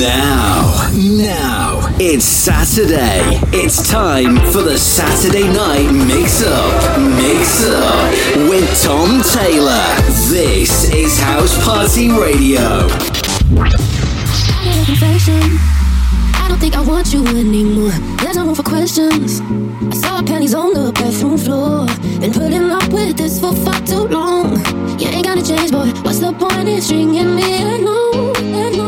Now, now, it's Saturday. It's time for the Saturday Night Mix Up. Mix Up with Tom Taylor. This is House Party Radio. I don't think I want you anymore. There's no room for questions. I saw panties on the bathroom floor. Been putting up with this for far too long. You ain't gonna change, boy. What's the point in stringing me along? along?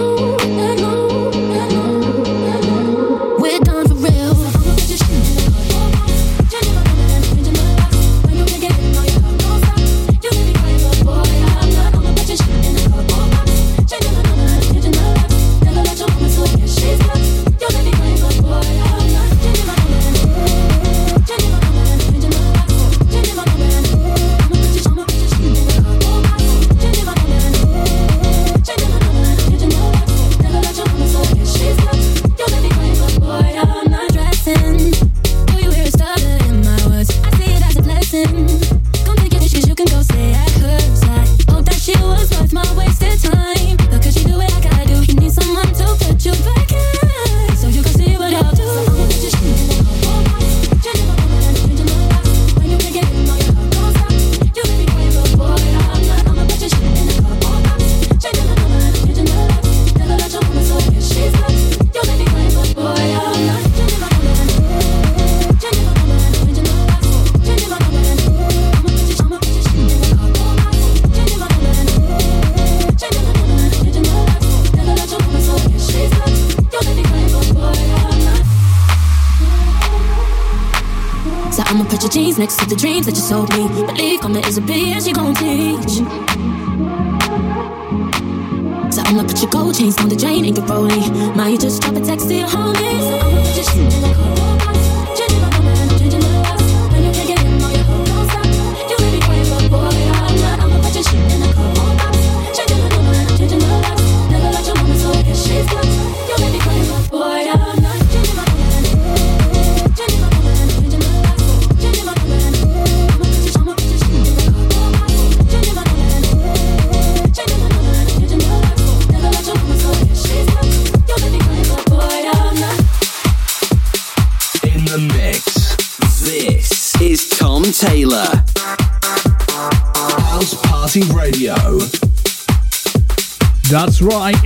that you sold me.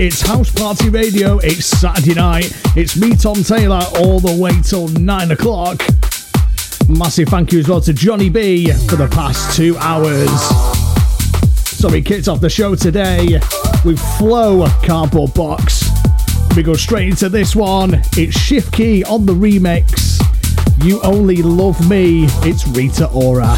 It's House Party Radio. It's Saturday night. It's me, Tom Taylor, all the way till nine o'clock. Massive thank you as well to Johnny B for the past two hours. So we kicked off the show today with FLO Cardboard Box. We go straight into this one. It's Shift Key on the remix. You Only Love Me. It's Rita Ora.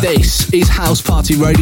This is House Party Radio.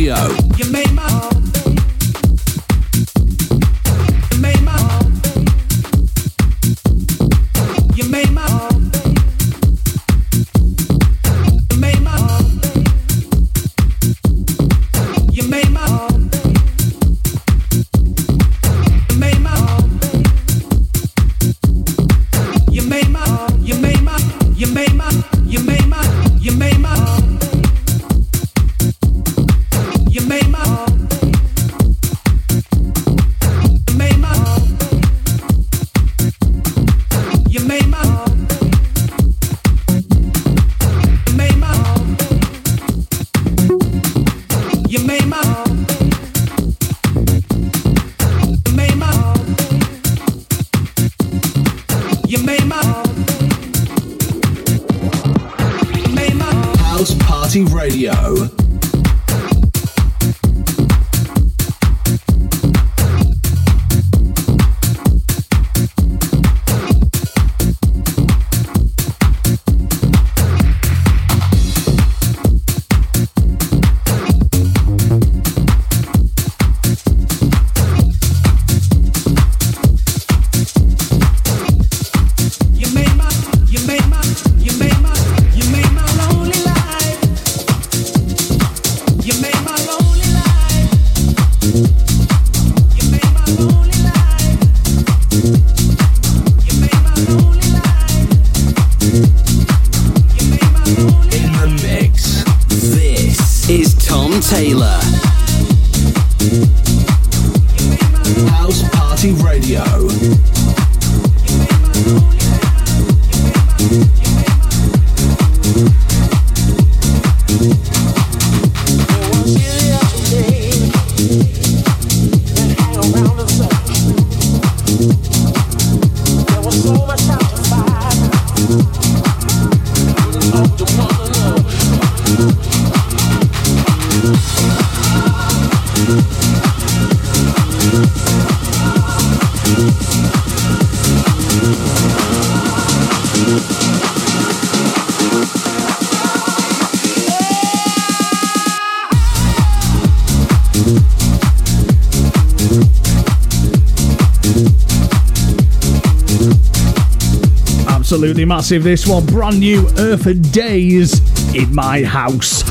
Massive. This one, brand new Earth Days in my house.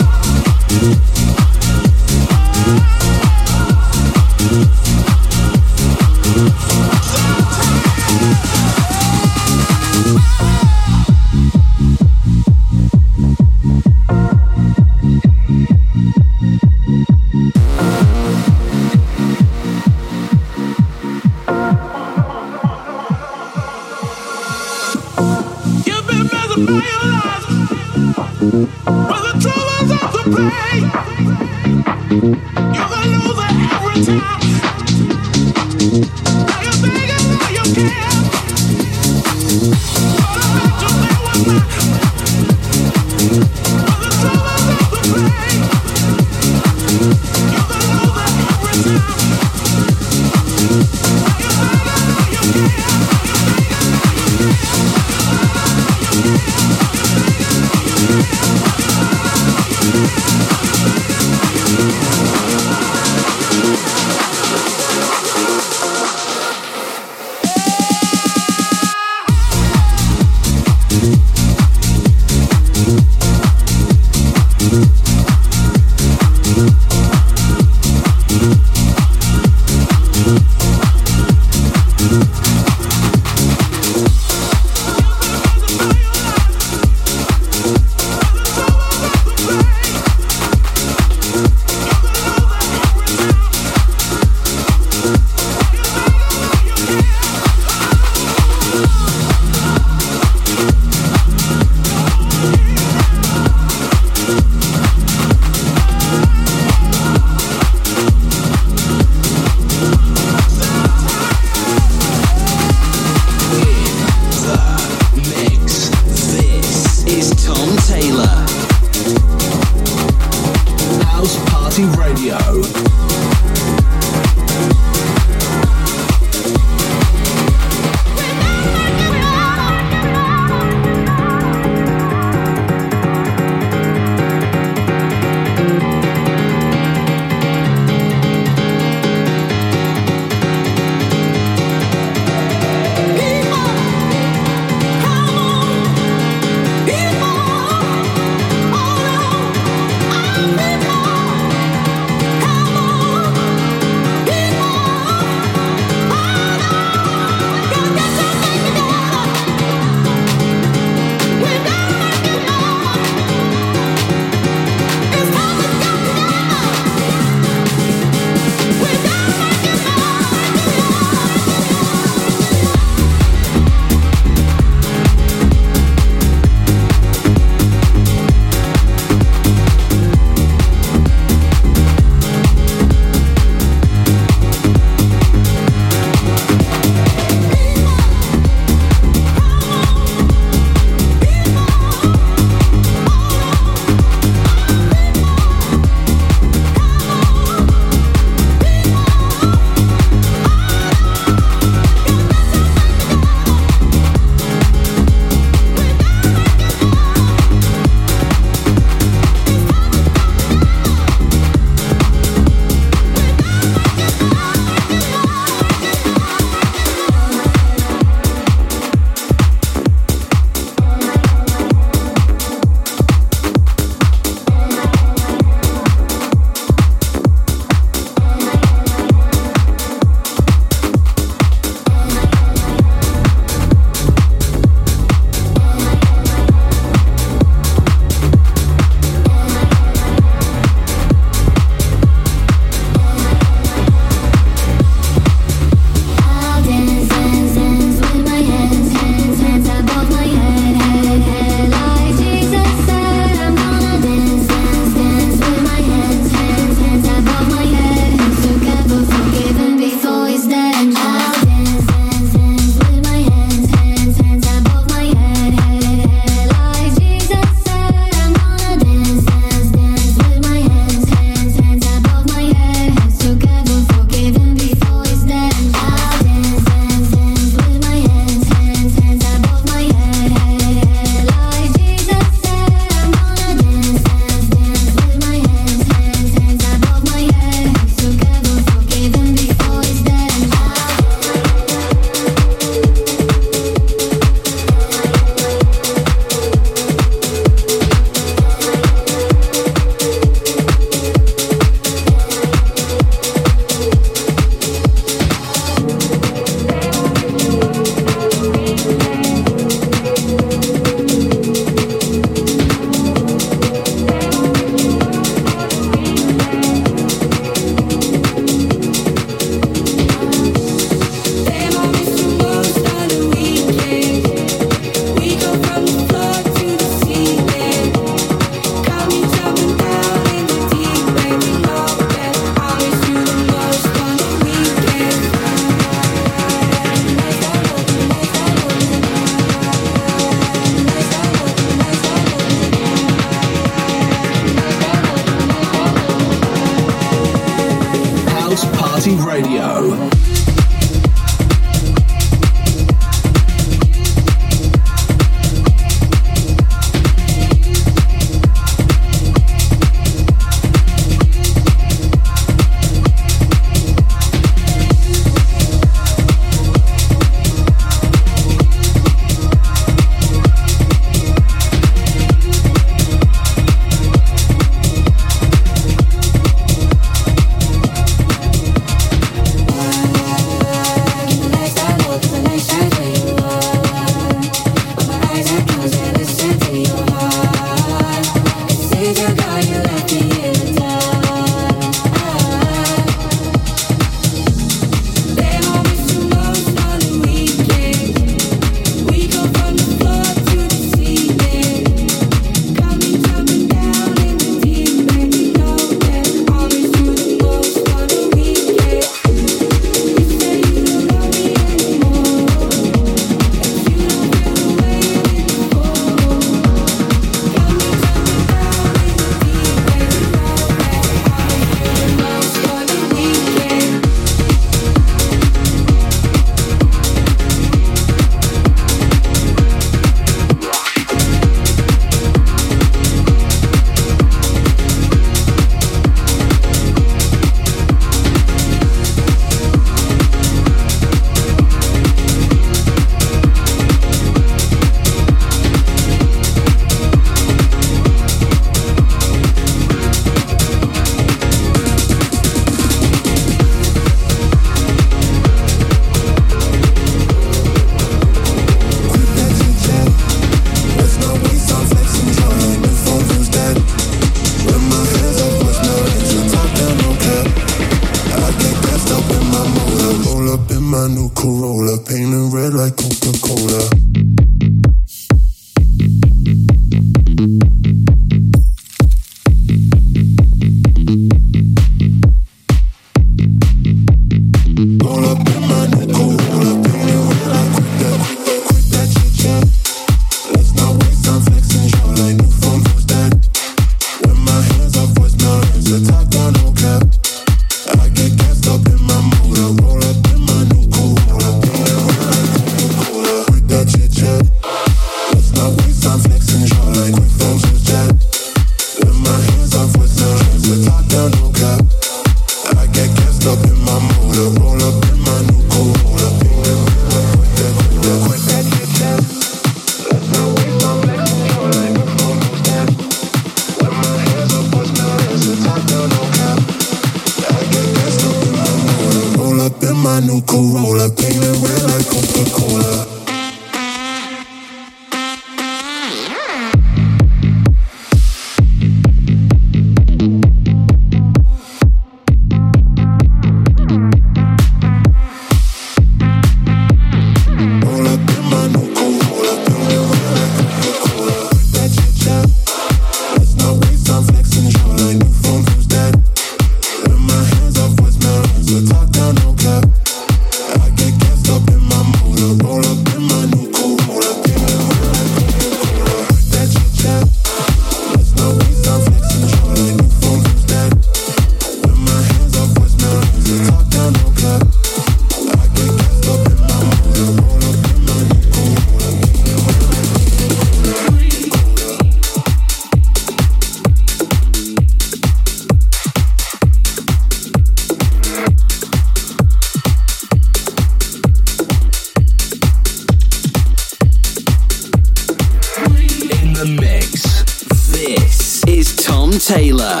Taylor.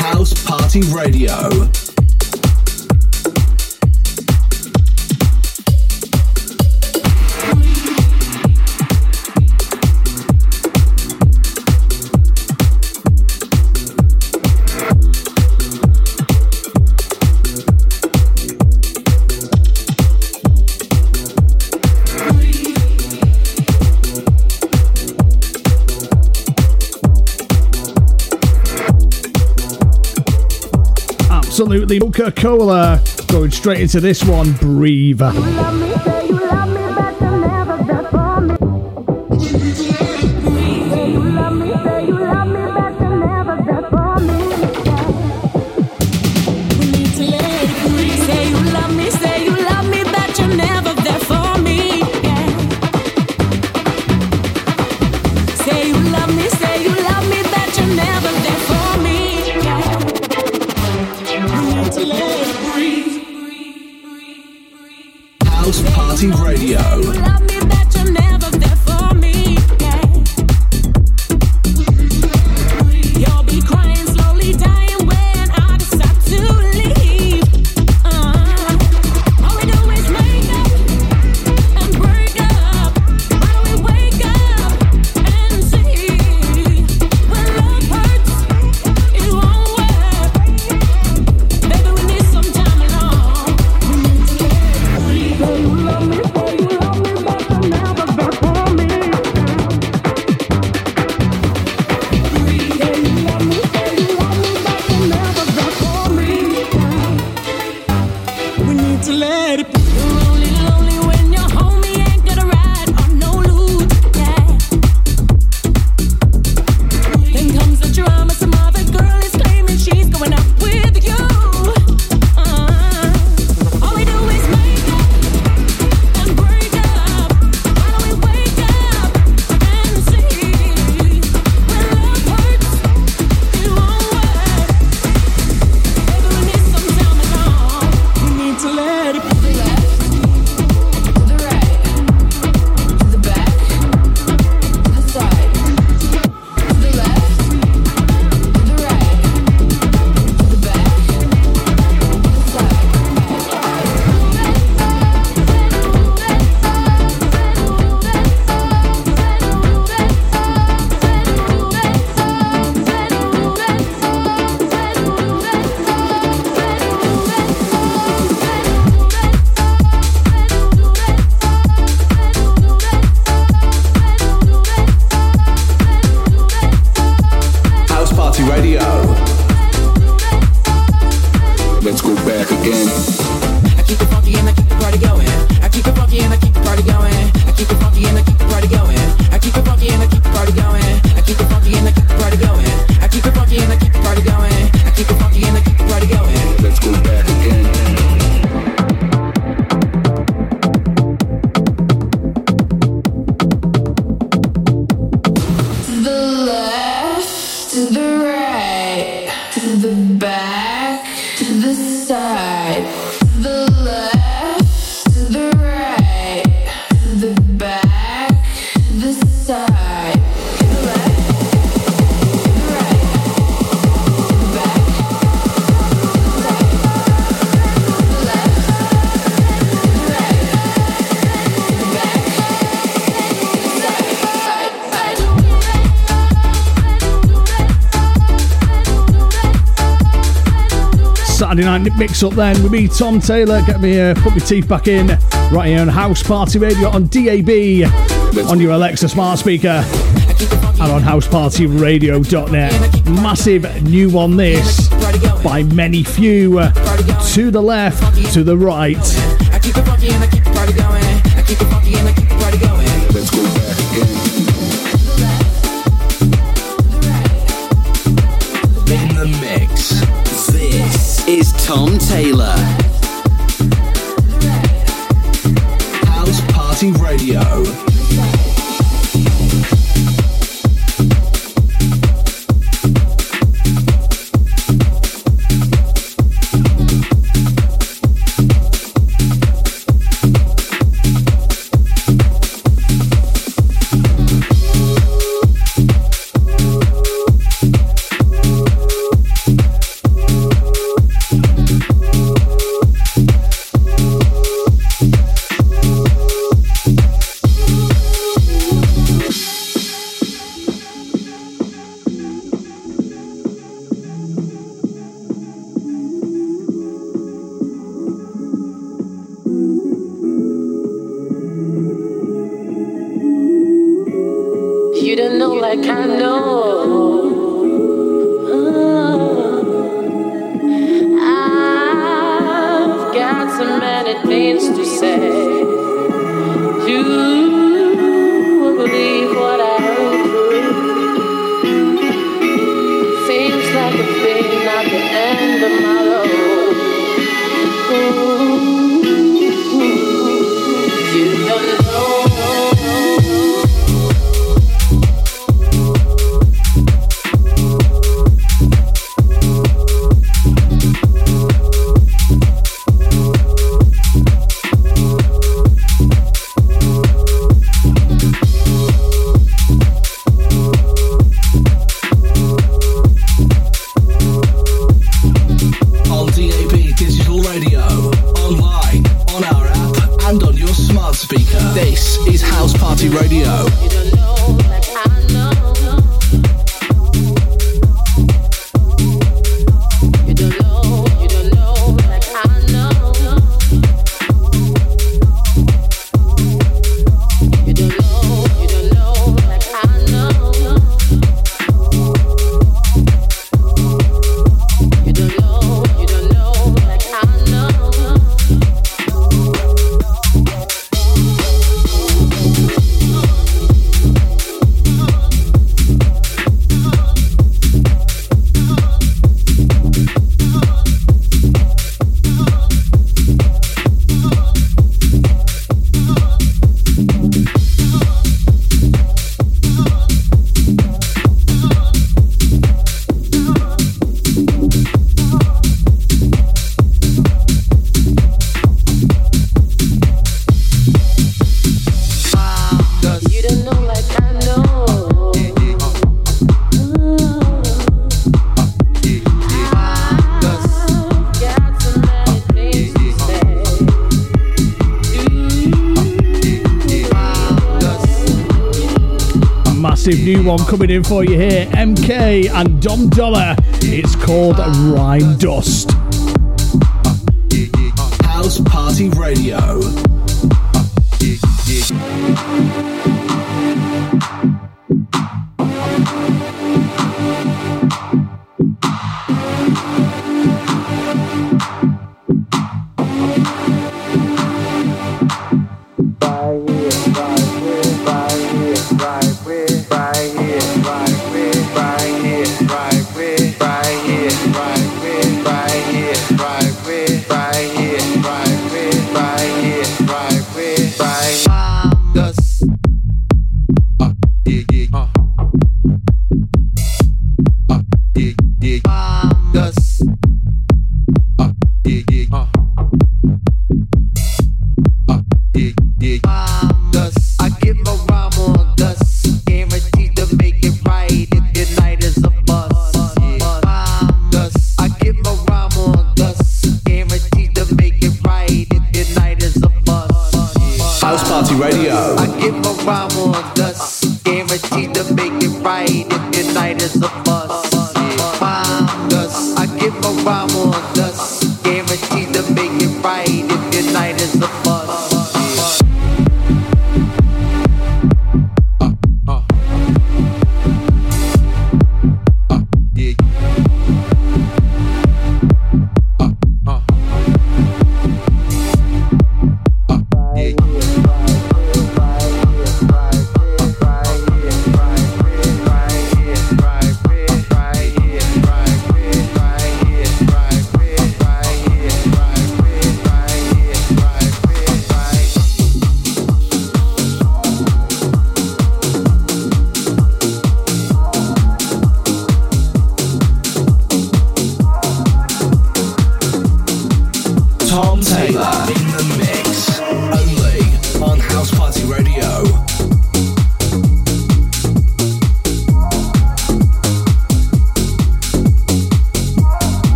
House Party Radio. Absolutely Coca Cola. Going straight into this one, Breathe. Mix up then with me, Tom Taylor. Get me, uh, put my teeth back in right here on House Party Radio on DAB, on your Alexa smart speaker, and on housepartyradio.net. Massive new one, this by many few. To the left, to the right. Tom Taylor. One coming in for you here. MK and Dom Dolla. It's called Rhyme Dust. House Party Radio.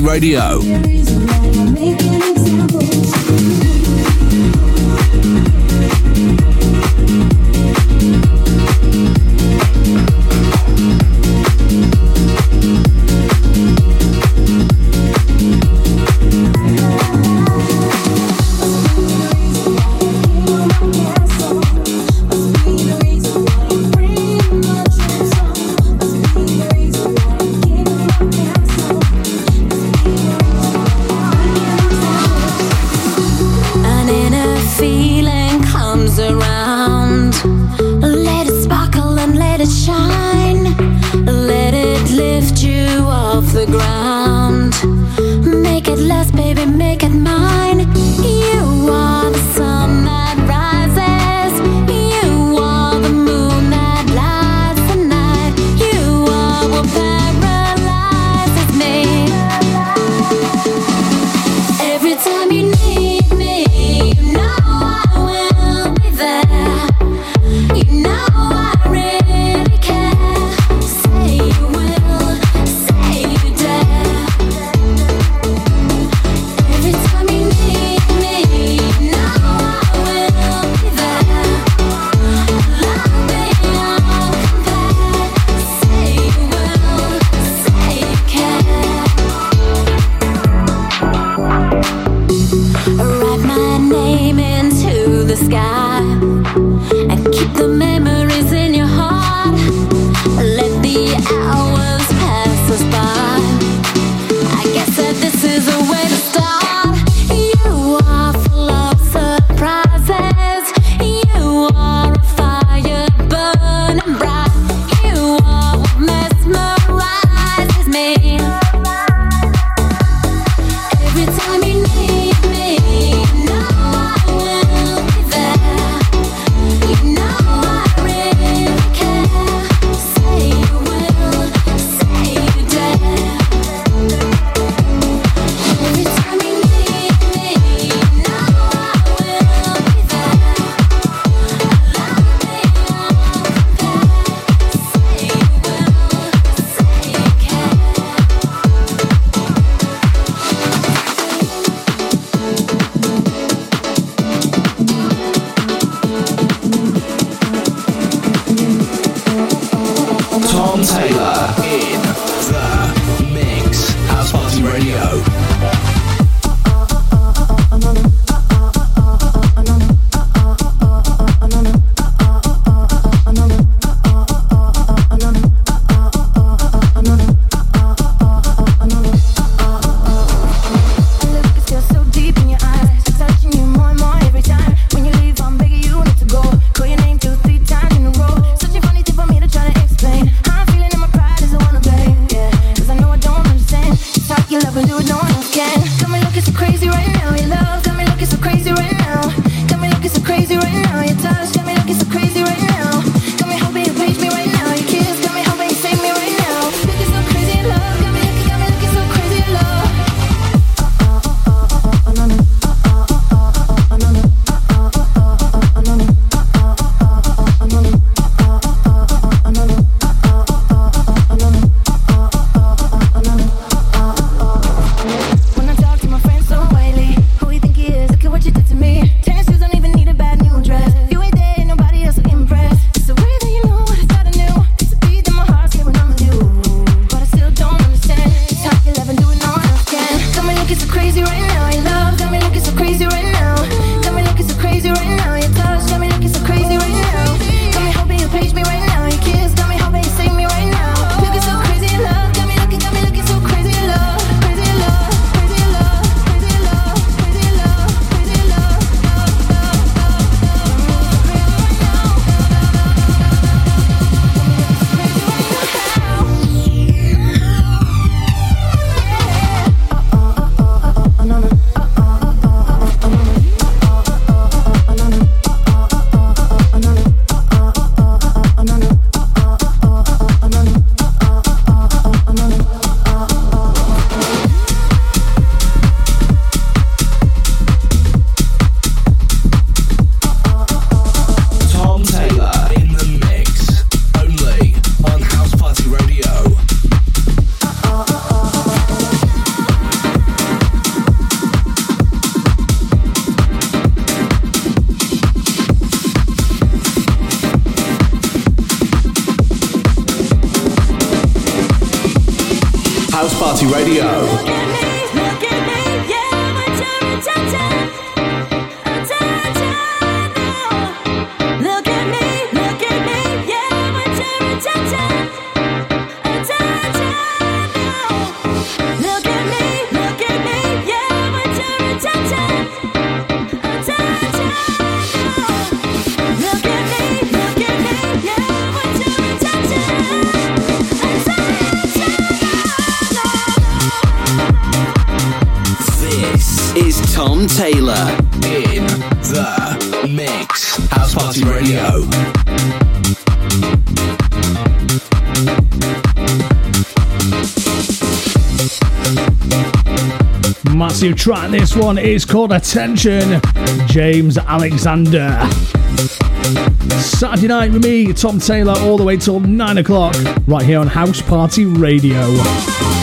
Radio. Party Radio. Massive track. This one is called Attention, James Alexander. Saturday night with me, Tom Taylor, all the way till 9 o'clock, right here on House Party Radio.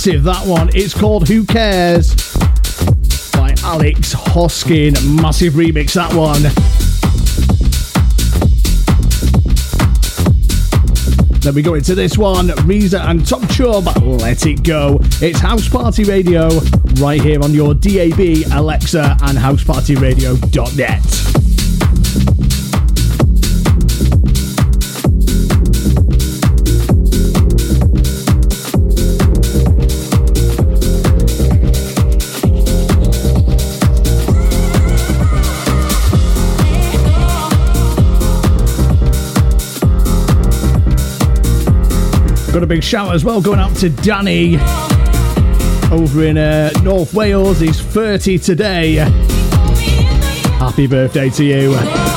Massive that one. It's called Who Cares by Alex Hoskin. Massive remix that one. Then we go into this one, Reza and Top Chub, Let It Go. It's House Party Radio right here on your DAB, Alexa, and housepartyradio.net. Got a big shout as well going out to Danny over in uh, North Wales. He's 30 today. Happy birthday to you.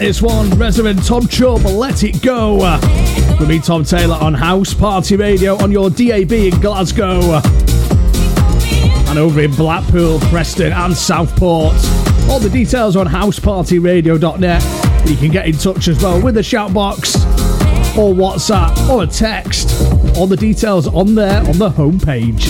This one, Resident Tom Chub, Let It Go. With me, Tom Taylor, on House Party Radio on your DAB in Glasgow. And over in Blackpool, Preston, and Southport. All the details on housepartyradio.net. You can get in touch as well with the shout box, or WhatsApp, or a text. All the details on there on the homepage.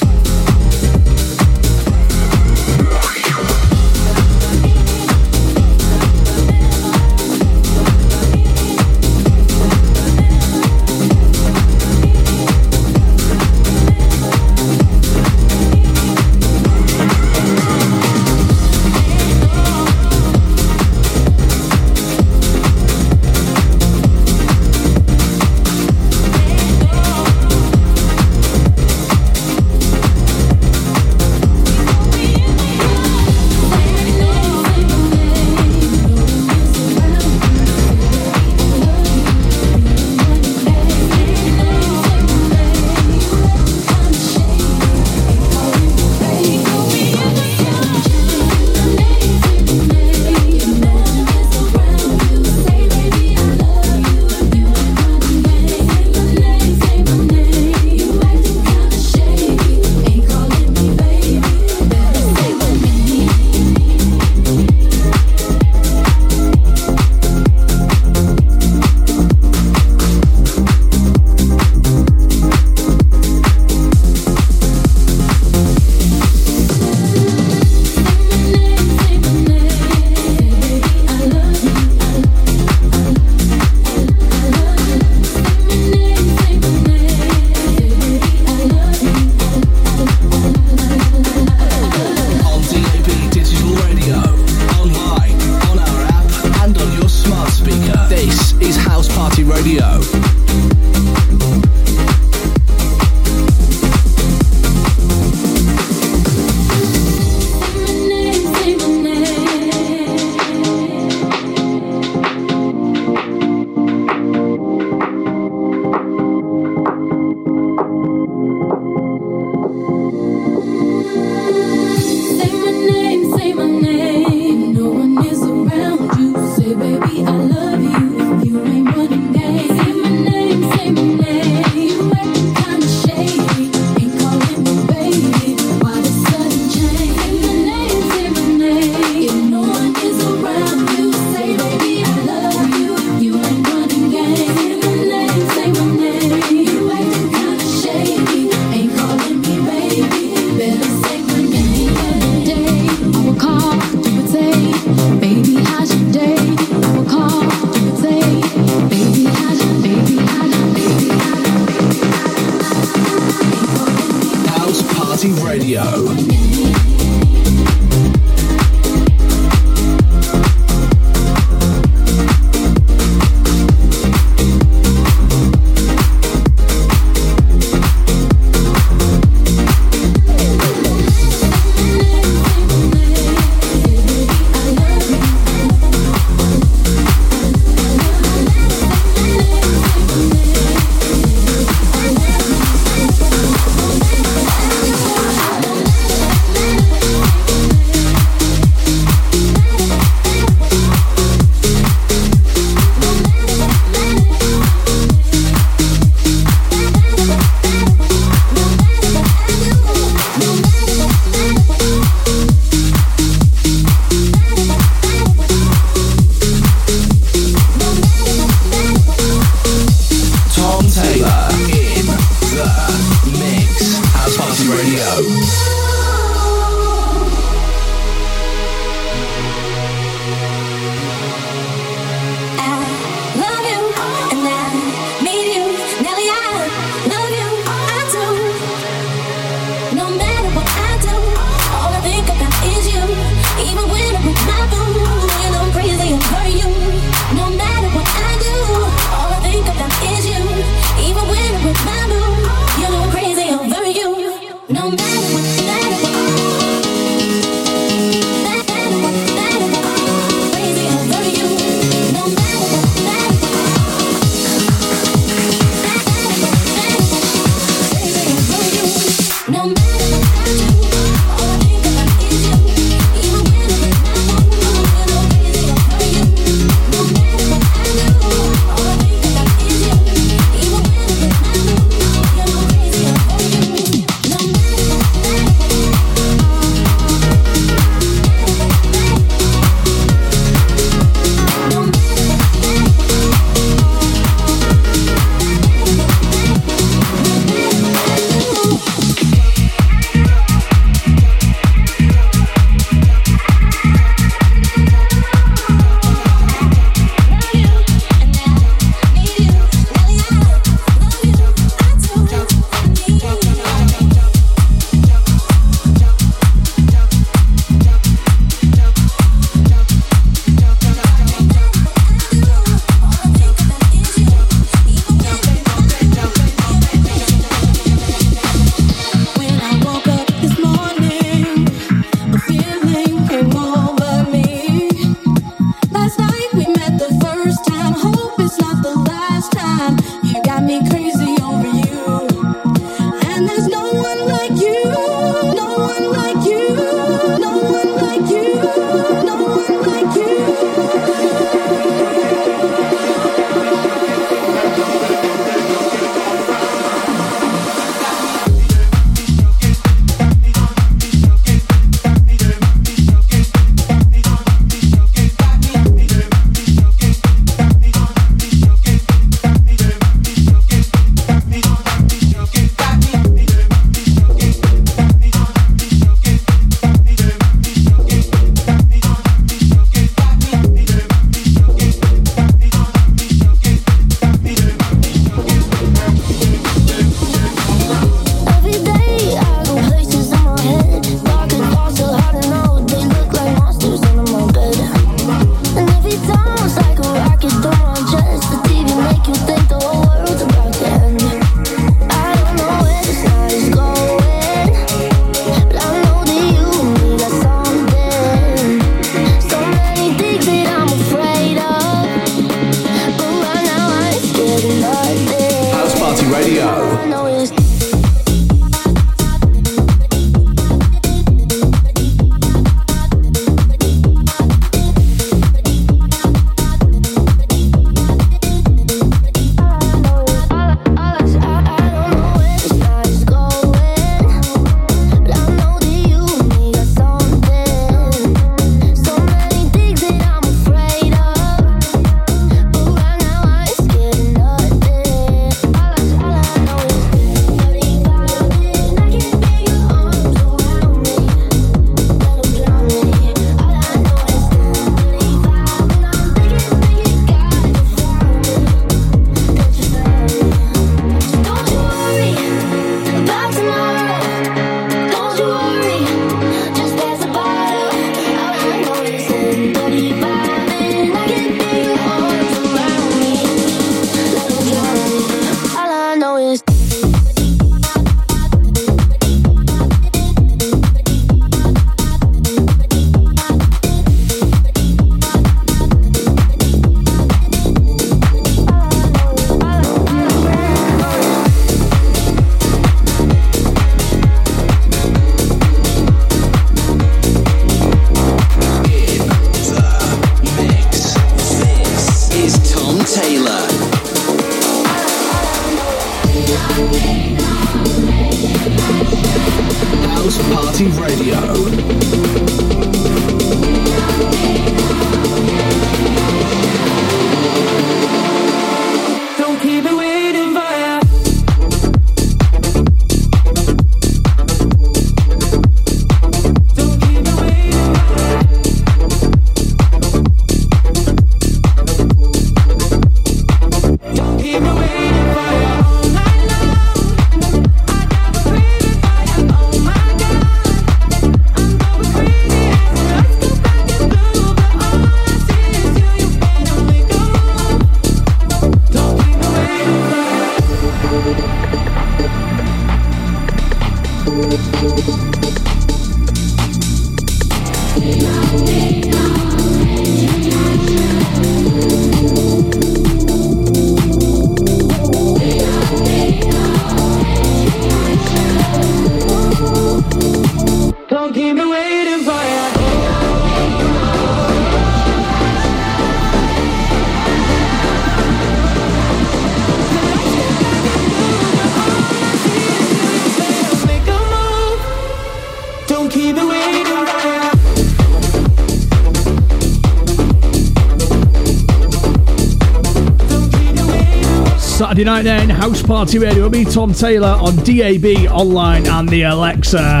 Saturday night then, House Party Radio. Me, Tom Taylor, on DAB, online, and the Alexa.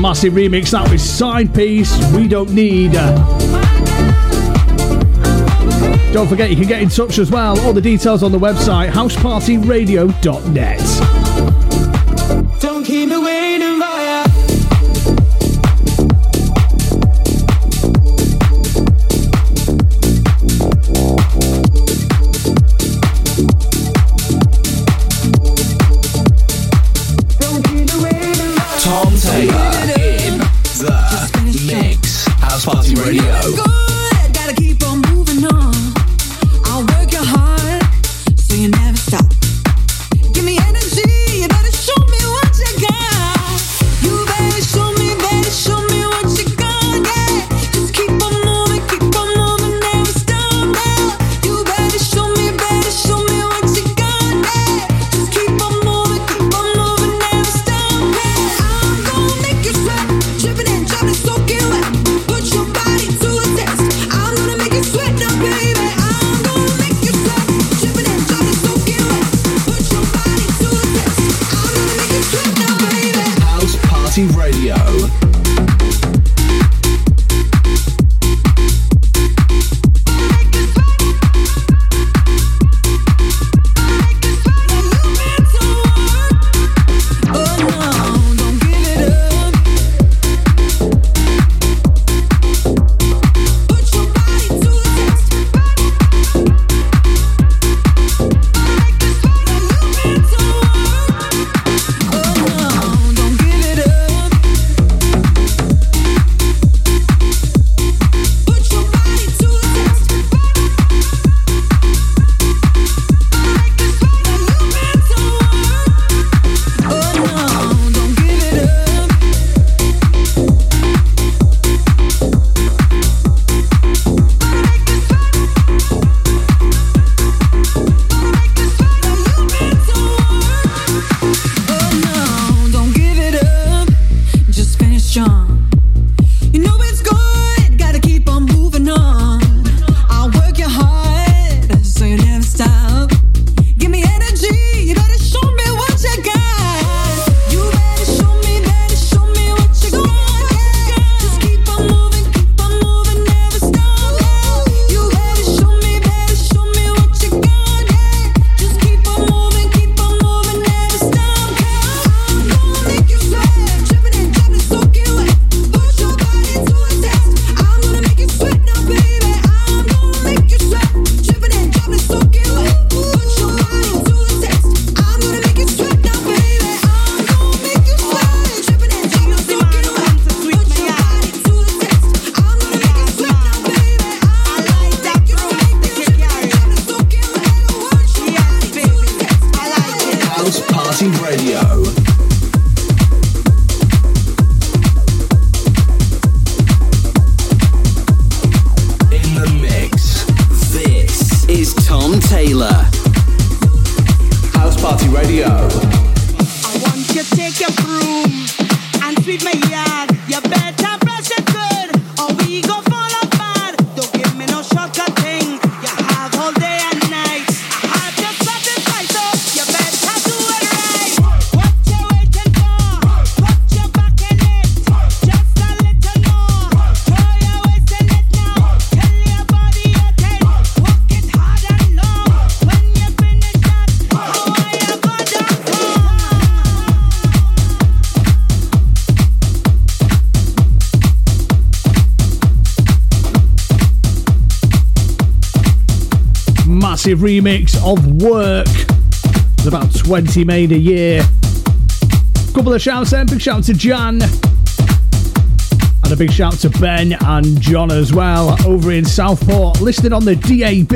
Massive remix that with side piece. We don't need. Don't forget, you can get in touch as well. All the details on the website, housepartyradio.net. massive remix of Work. There's about 20 made a year. Couple of shouts then. Big shout to Jan. And a big shout to Ben and John as well over in Southport, listed on the DAB.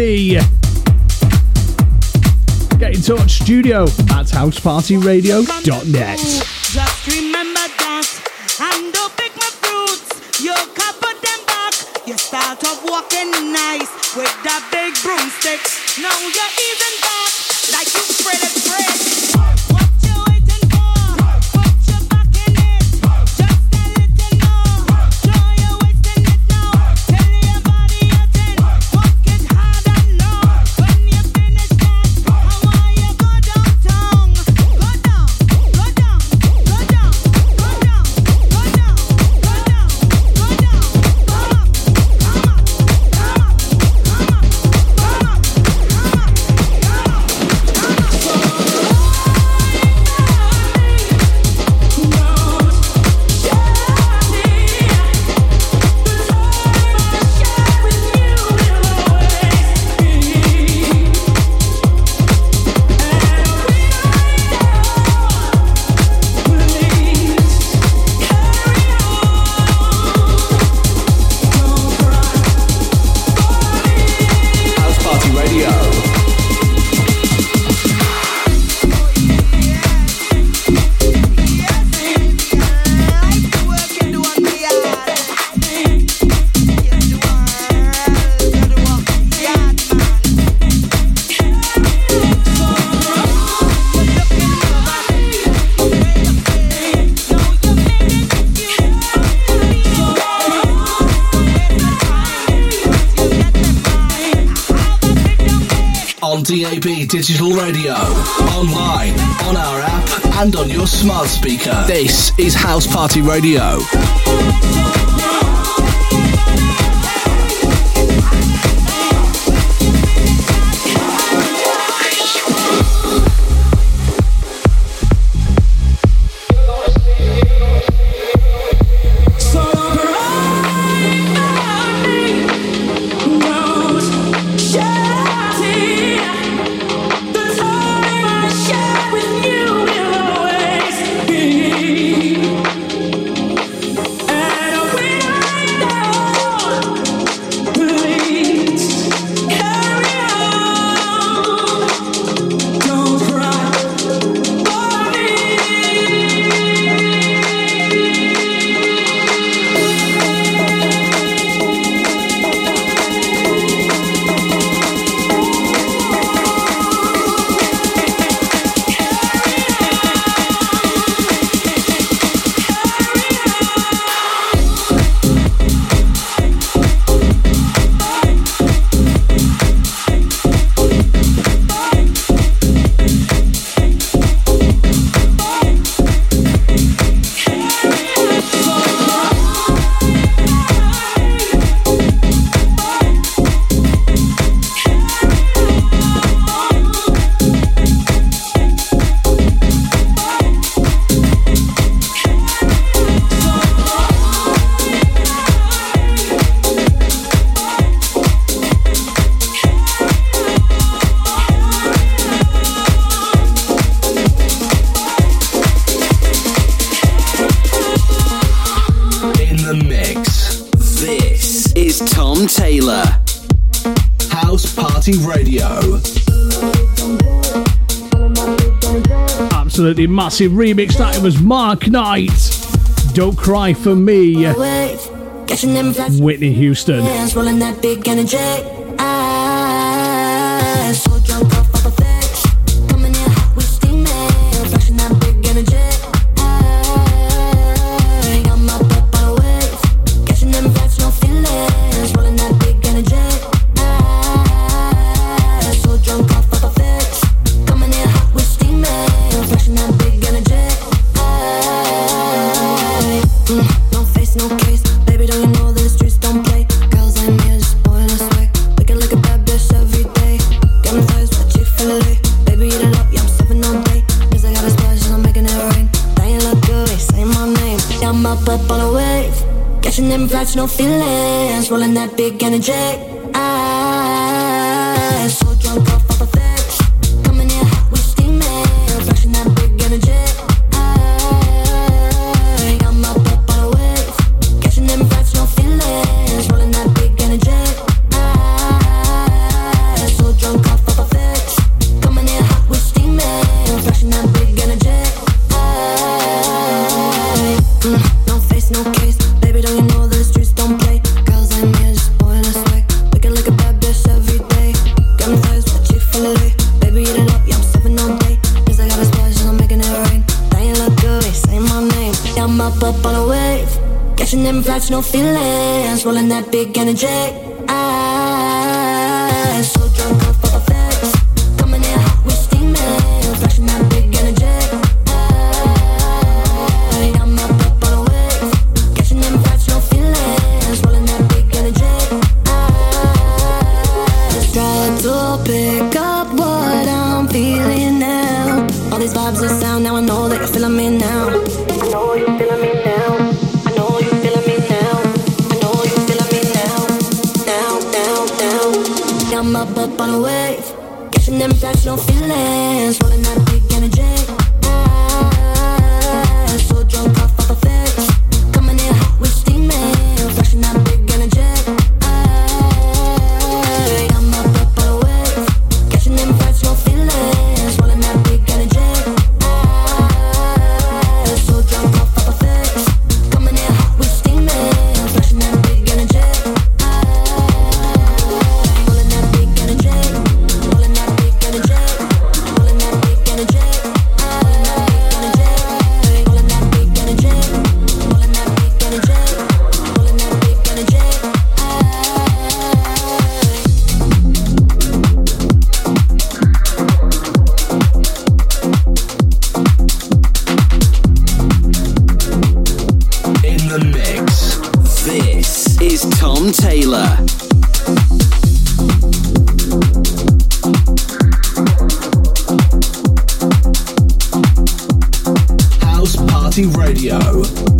Get in touch, studio at housepartyradio.net. Just remember that and don't pick my fruits. You cover them back. You start off walking nice with that big broomstick. Now you're easing back like you spread it, spread. Digital Radio, online, on our app, and on your smart speaker. This is House Party Radio. Massive remix. That it was Mark Knight. Don't cry for me. Whitney Houston. Feelings, that This is Tom Taylor. House Party Radio.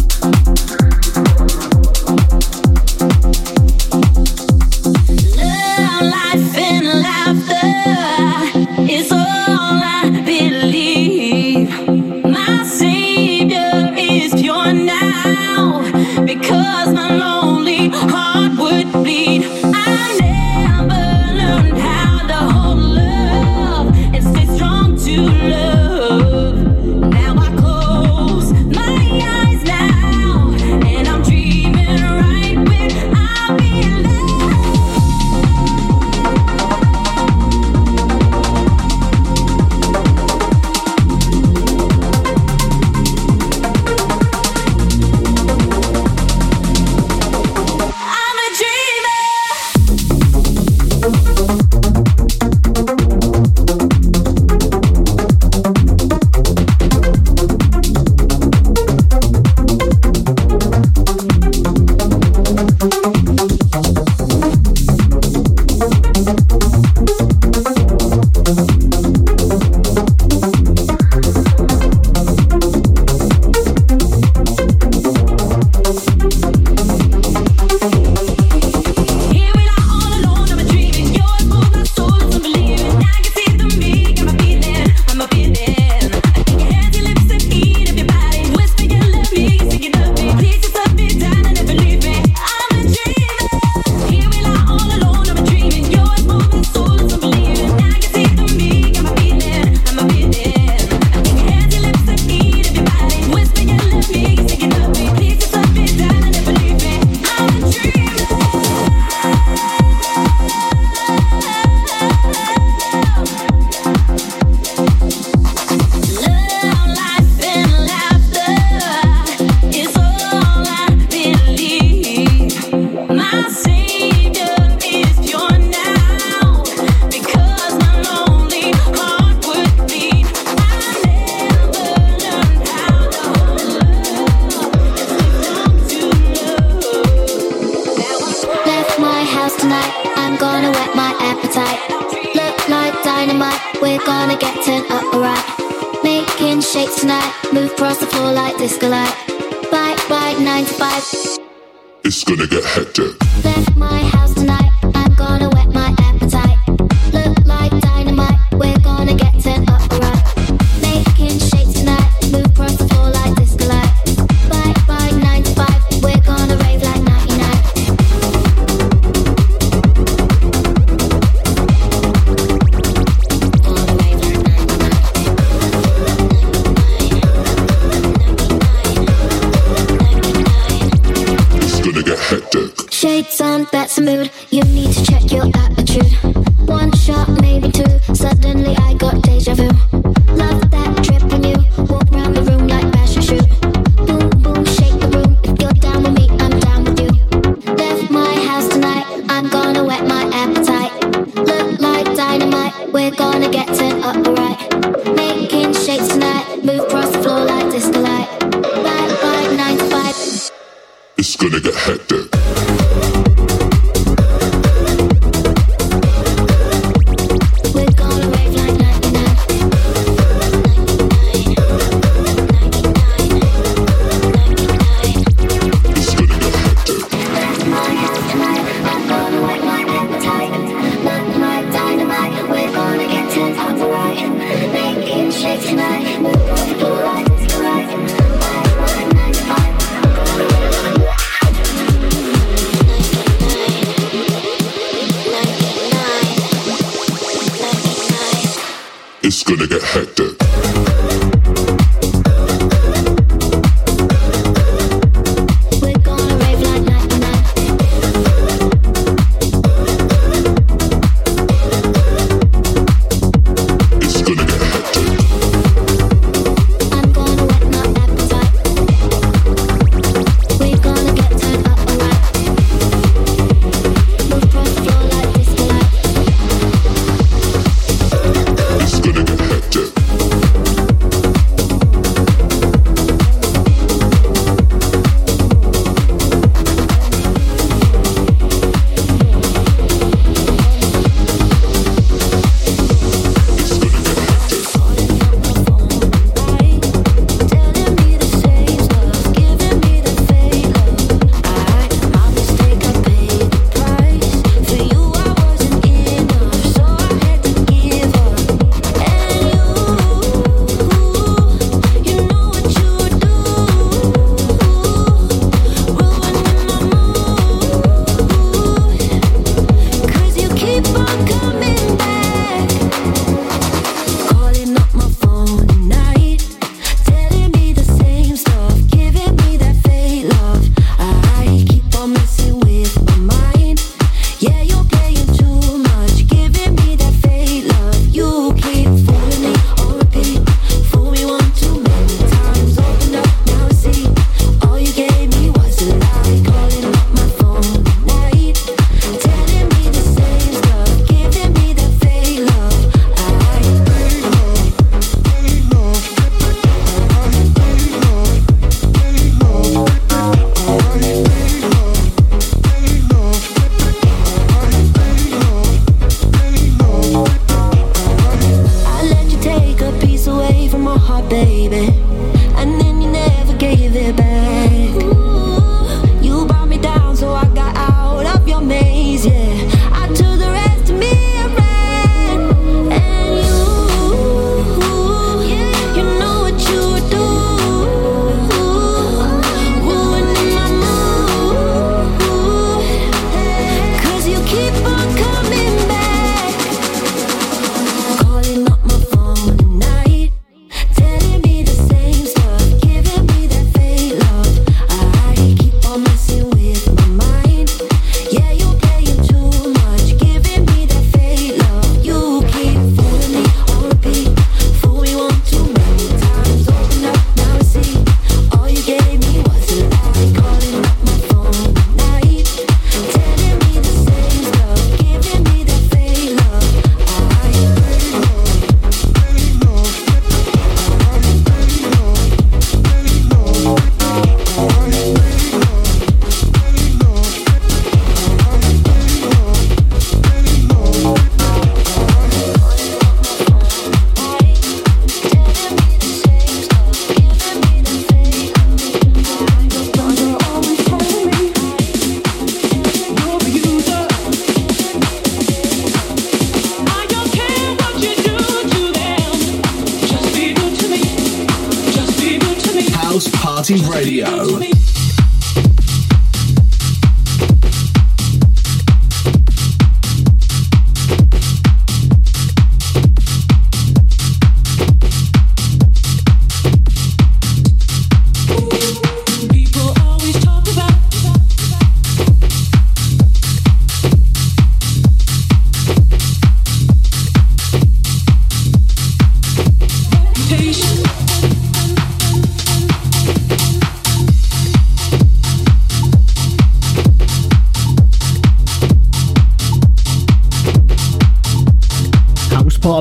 It's gonna get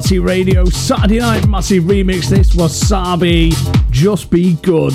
Party Radio Saturday Night Massive Remix. This was Sabi. Just be good.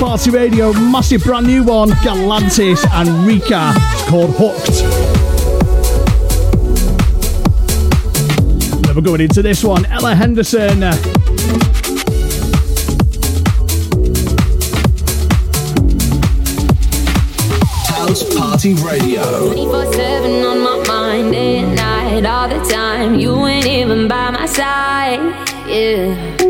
Party Radio, massive brand new one, Galantis and Rika. It's called Hooked. Then we're going into this one, Ella Henderson. House Party Radio. 24-7 on my mind at night all the time. You ain't even by my side. Yeah.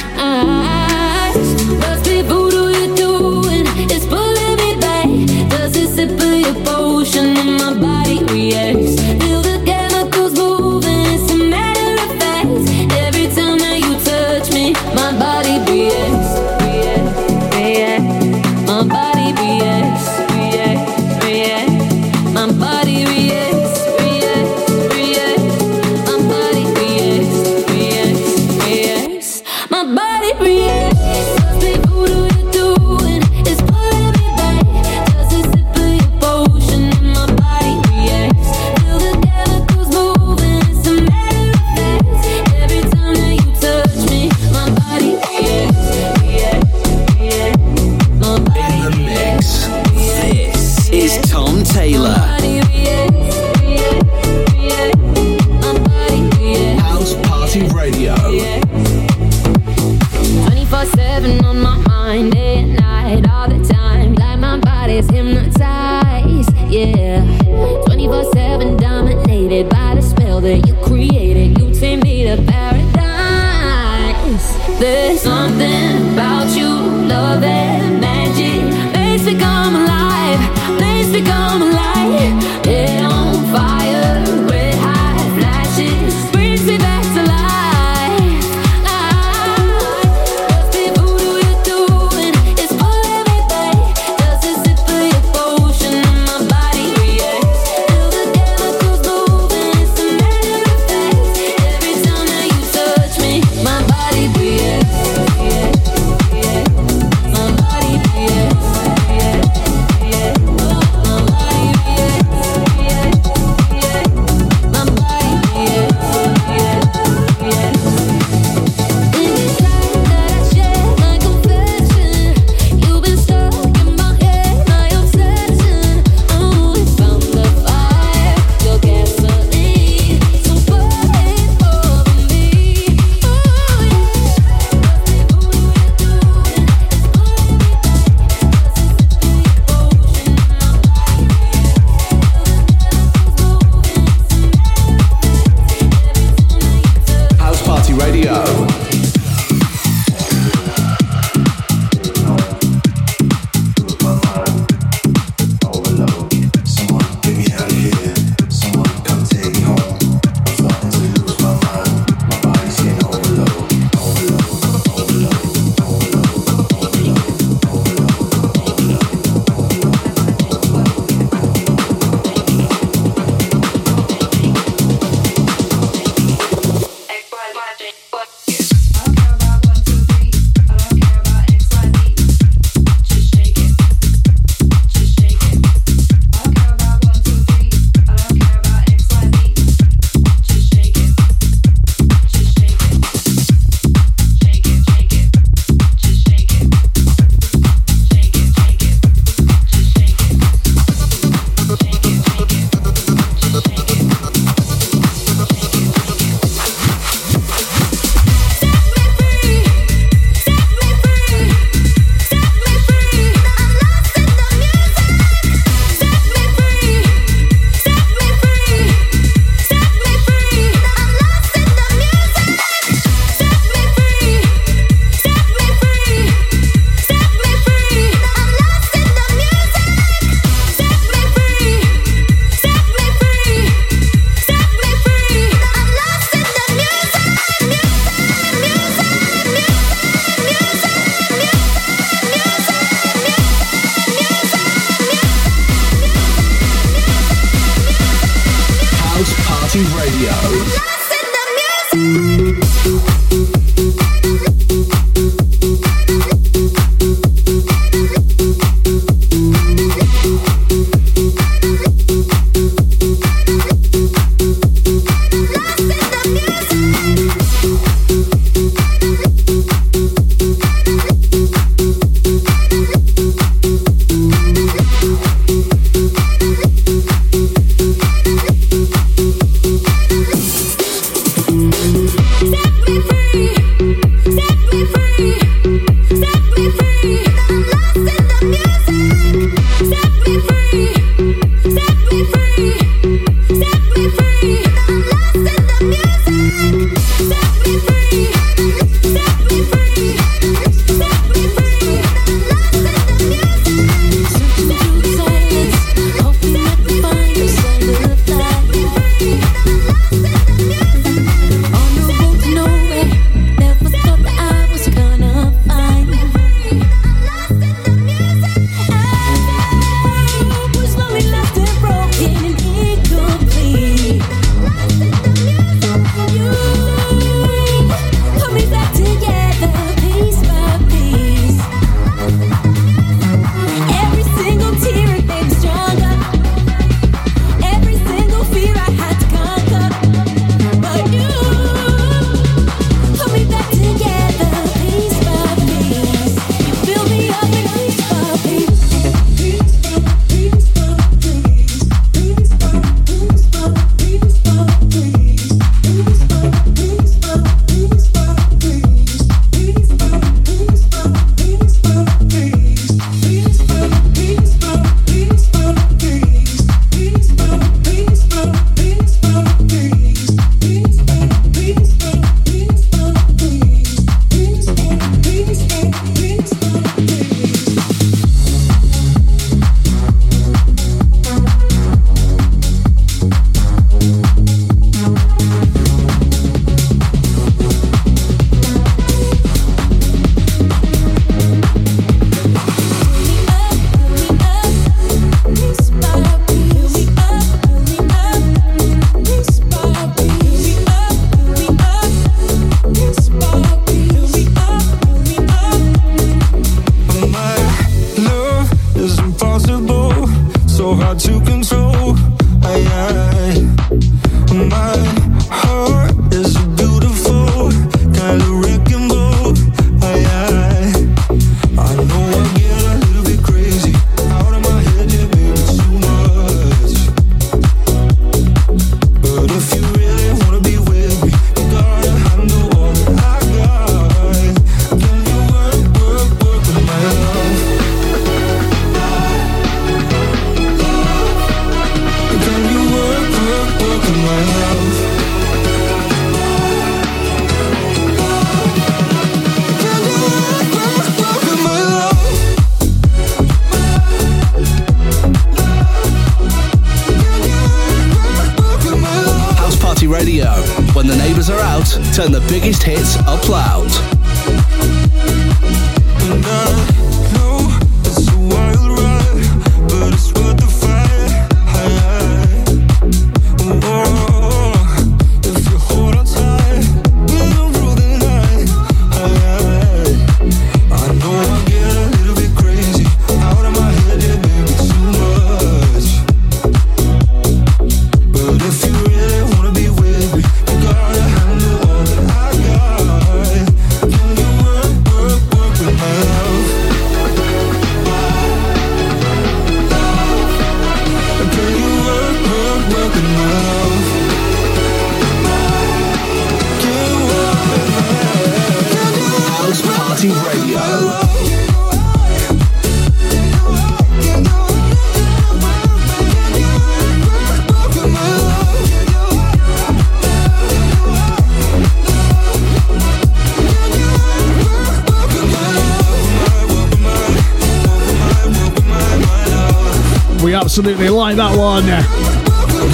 absolutely like that one.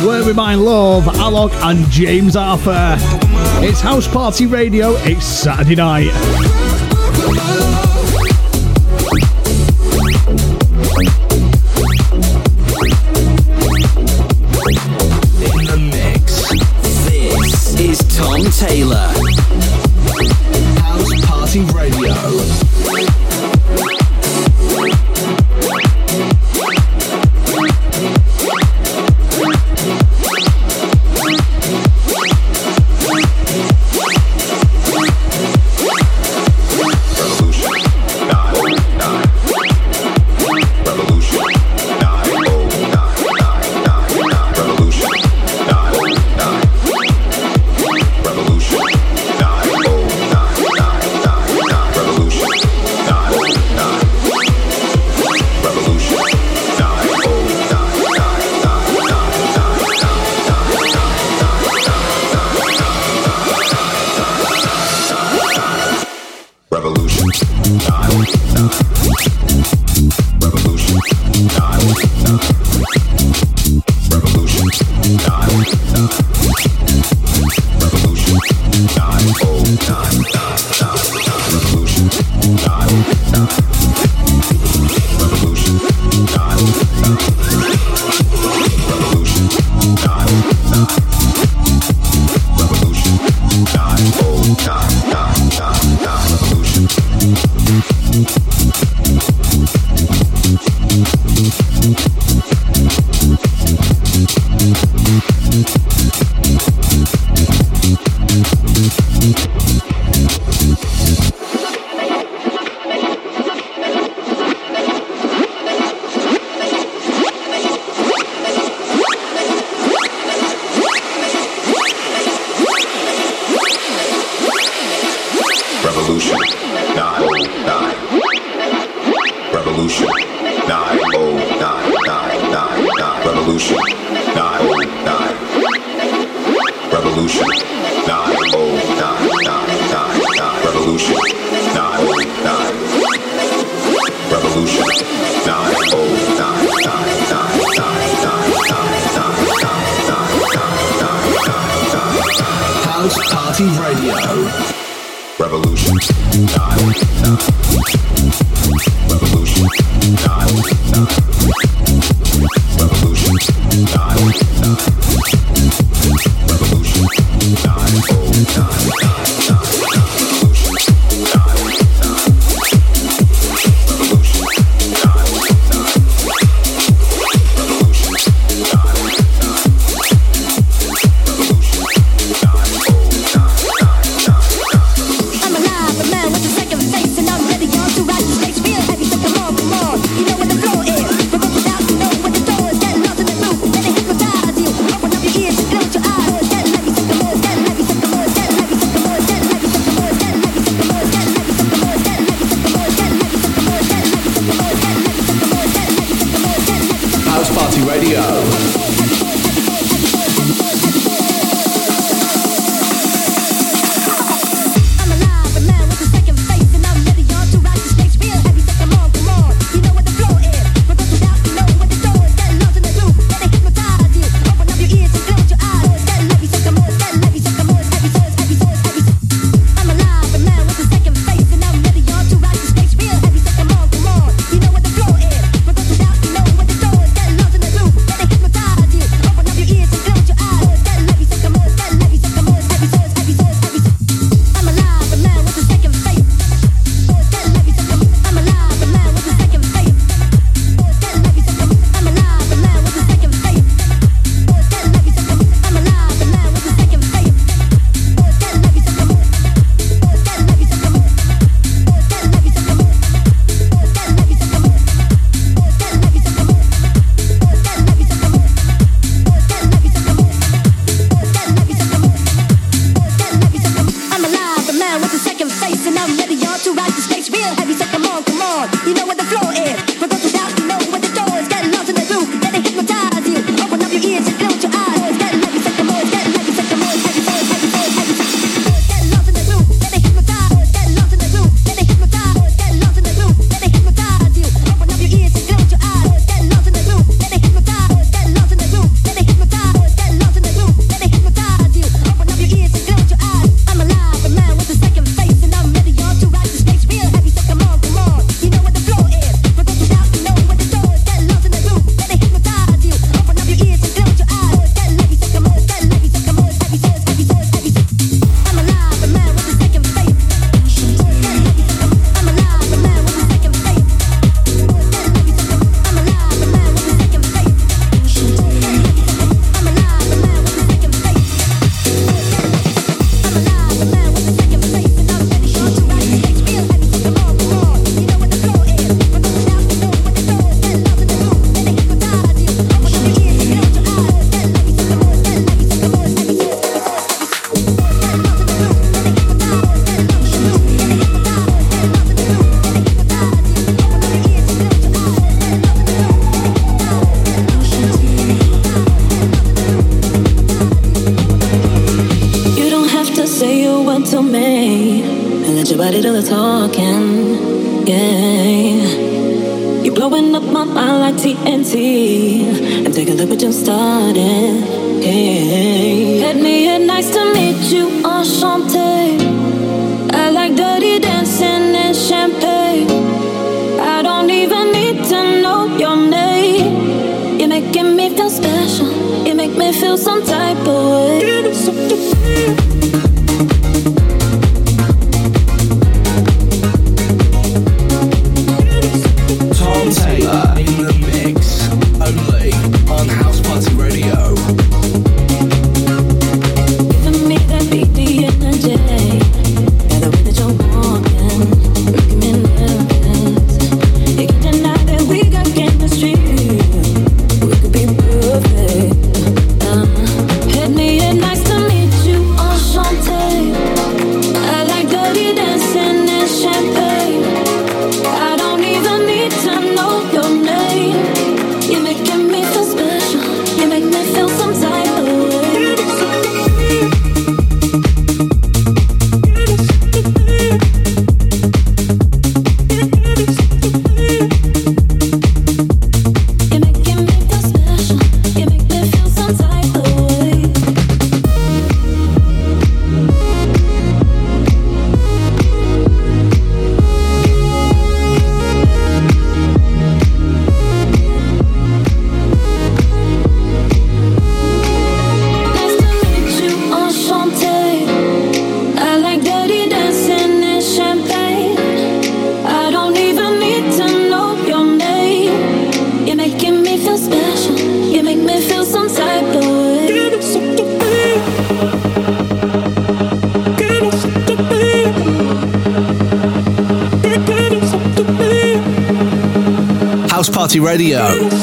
Where We Mind Love, Alok and James Arthur. It's House Party Radio, it's Saturday night. Taylor. House Party Radio.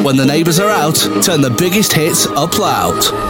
when the neighbours are out, turn the biggest hits up loud.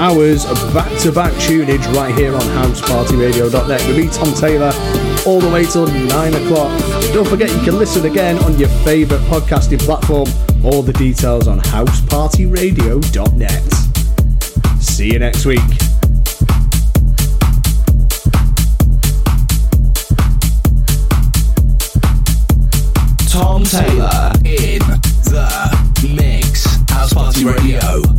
hours of back-to-back tunage right here on housepartyradio.net with me, Tom Taylor, all the way till 9 o'clock. Don't forget you can listen again on your favourite podcasting platform. All the details on housepartyradio.net. See you next week. Tom Taylor in the mix. House Party Radio.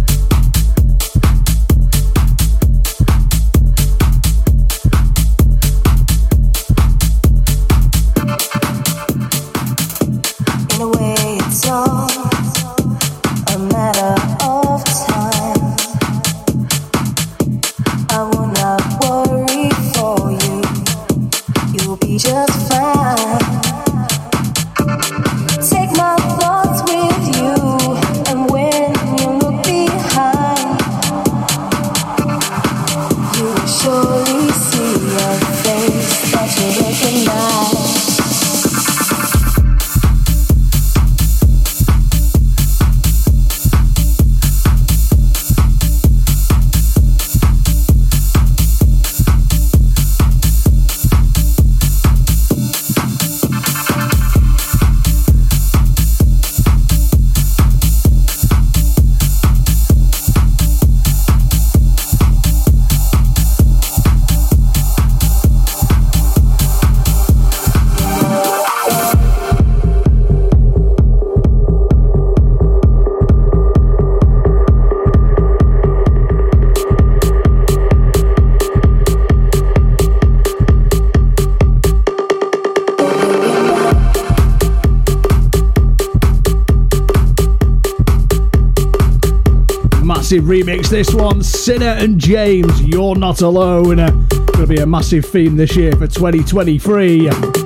this one Sinner and James, You're Not Alone. Gonna be a massive theme this year for 2023.